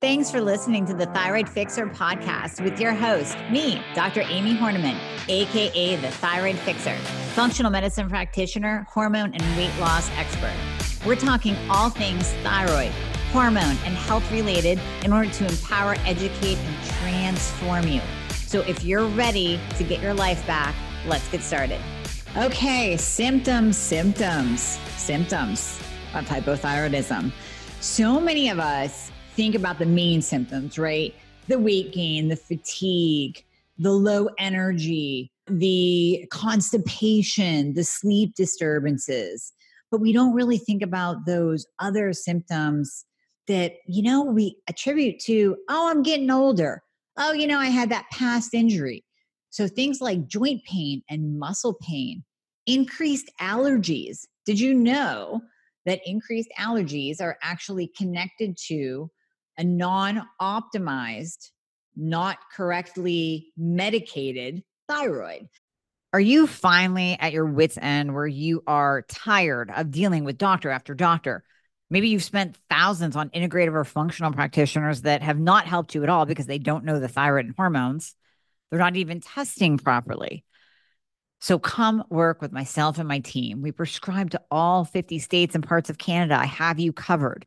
Thanks for listening to the Thyroid Fixer podcast with your host, me, Dr. Amie Hornaman, AKA the Thyroid Fixer, functional medicine practitioner, hormone and weight loss expert. We're talking all things thyroid, hormone, and health related in order to empower, educate, and transform you. So if you're ready to get your life back, let's get started. Okay, symptoms, symptoms, symptoms of hypothyroidism. So many of us think about the main symptoms, right? The weight gain, the fatigue, the low energy, the constipation, the sleep disturbances. But we don't really think about those other symptoms that, you know, we attribute to, oh, I'm getting older. Oh, you know, I had that past injury. So things like joint pain and muscle pain, increased allergies. Did you know that increased allergies are actually connected to a non optimized, not correctly medicated thyroid. Are you finally at your wits' end where you are tired of dealing with doctor after doctor? Maybe you've spent thousands on integrative or functional practitioners that have not helped you at all because they don't know the thyroid and hormones. They're not even testing properly. So come work with myself and my team. We prescribe to all 50 states and parts of Canada. I have you covered.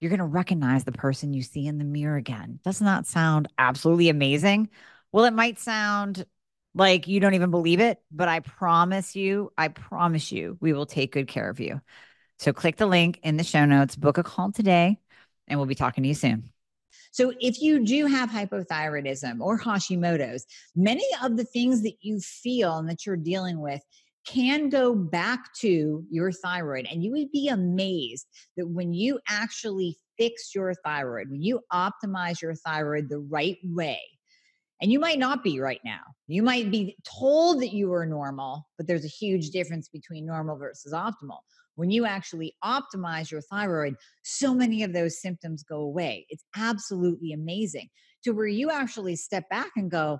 you're going to recognize the person you see in the mirror again. Doesn't that sound absolutely amazing? Well, it might sound like you don't even believe it, but I promise you, I promise you, we will take good care of you. So click the link in the show notes, book a call today, and we'll be talking to you soon. So, if you do have hypothyroidism or Hashimoto's, many of the things that you feel and that you're dealing with can go back to your thyroid. And you would be amazed that when you actually fix your thyroid, when you optimize your thyroid the right way, and you might not be right now. You might be told that you are normal, but there's a huge difference between normal versus optimal. When you actually optimize your thyroid, so many of those symptoms go away. It's absolutely amazing to where you actually step back and go,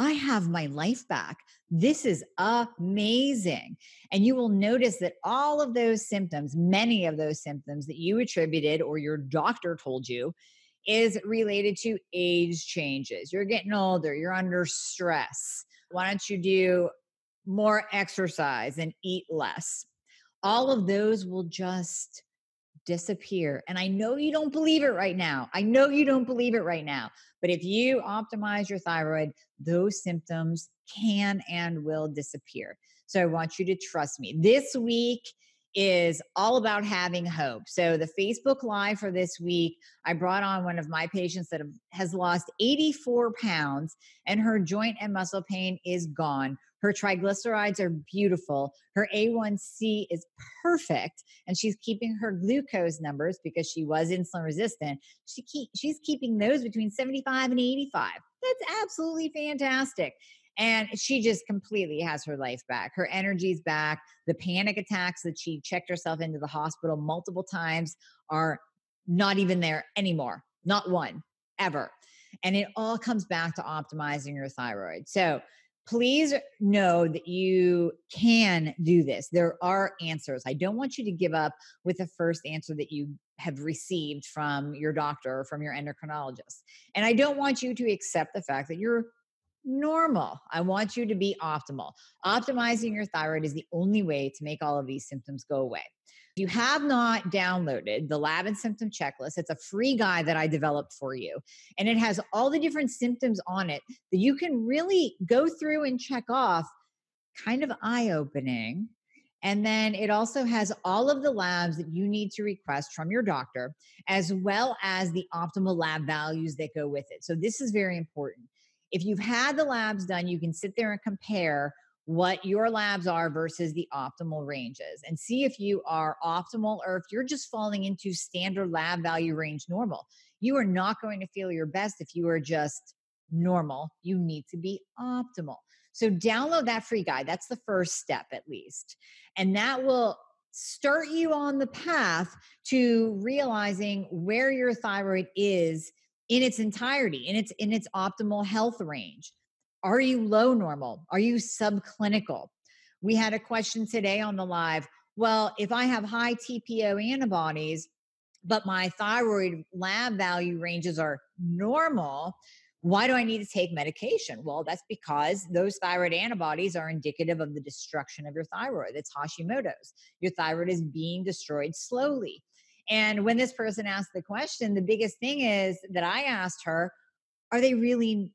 I have my life back. This is amazing. And you will notice that all of those symptoms, many of those symptoms that you attributed or your doctor told you, is related to age changes. You're getting older, you're under stress. Why don't you do more exercise and eat less? All of those will just disappear. And I know you don't believe it right now. I know you don't believe it right now. But if you optimize your thyroid, those symptoms can and will disappear. So I want you to trust me. This week is all about having hope. So the Facebook Live for this week, I brought on one of my patients that have, has lost 84 pounds and her joint and muscle pain is gone. Her triglycerides are beautiful. Her A1C is perfect. And she's keeping her glucose numbers because she was insulin resistant. She keep, she's keeping those between 75 and 85. That's absolutely fantastic. And she just completely has her life back. Her energy's back. The panic attacks that she checked herself into the hospital multiple times are not even there anymore. Not one, ever. And it all comes back to optimizing your thyroid. So, please know that you can do this. There are answers. I don't want you to give up with the first answer that you have received from your doctor or from your endocrinologist. And I don't want you to accept the fact that you're normal. I want you to be optimal. Optimizing your thyroid is the only way to make all of these symptoms go away. If you have not downloaded the lab and symptom checklist, it's a free guide that I developed for you. And it has all the different symptoms on it that you can really go through and check off, kind of eye opening. And then it also has all of the labs that you need to request from your doctor, as well as the optimal lab values that go with it. So, this is very important. If you've had the labs done, you can sit there and compare what your labs are versus the optimal ranges and see if you are optimal or if you're just falling into standard lab value range normal. You are not going to feel your best if you are just normal. You need to be optimal. So download that free guide. That's the first step, at least. And that will start you on the path to realizing where your thyroid is in its entirety, in its in its optimal health range. Are you low normal? Are you subclinical? We had a question today on the live. Well, if I have high TPO antibodies, but my thyroid lab value ranges are normal, why do I need to take medication? Well, that's because those thyroid antibodies are indicative of the destruction of your thyroid. It's Hashimoto's. Your thyroid is being destroyed slowly. And when this person asked the question, the biggest thing is that I asked her, are they really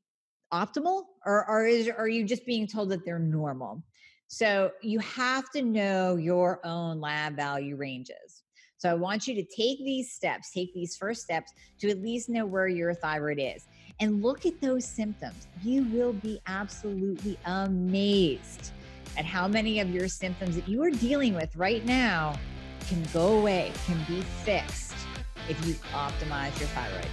optimal or, or is, are you just being told that they're normal? So you have to know your own lab value ranges. So I want you to take these steps, take these first steps to at least know where your thyroid is and look at those symptoms. You will be absolutely amazed at how many of your symptoms that you are dealing with right now can go away, can be fixed if you optimize your thyroid.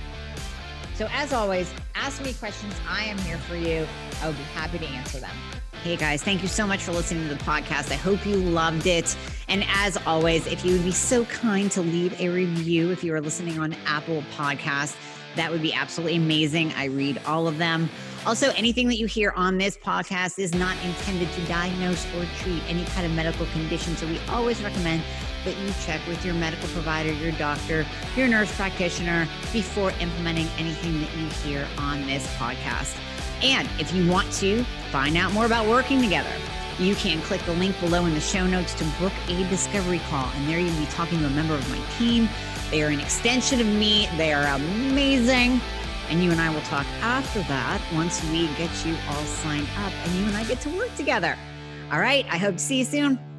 So, as always, ask me questions. I am here for you. I will be happy to answer them. Hey guys, thank you so much for listening to the podcast. I hope you loved it. And as always, if you would be so kind to leave a review if you are listening on Apple Podcasts, that would be absolutely amazing. I read all of them. Also, anything that you hear on this podcast is not intended to diagnose or treat any kind of medical condition. So we always recommend that you check with your medical provider, your doctor, your nurse practitioner before implementing anything that you hear on this podcast. And if you want to find out more about working together, you can click the link below in the show notes to book a discovery call. And there you'll be talking to a member of my team they are an extension of me. They are amazing. And you and I will talk after that once we get you all signed up and you and I get to work together. All right. I hope to see you soon.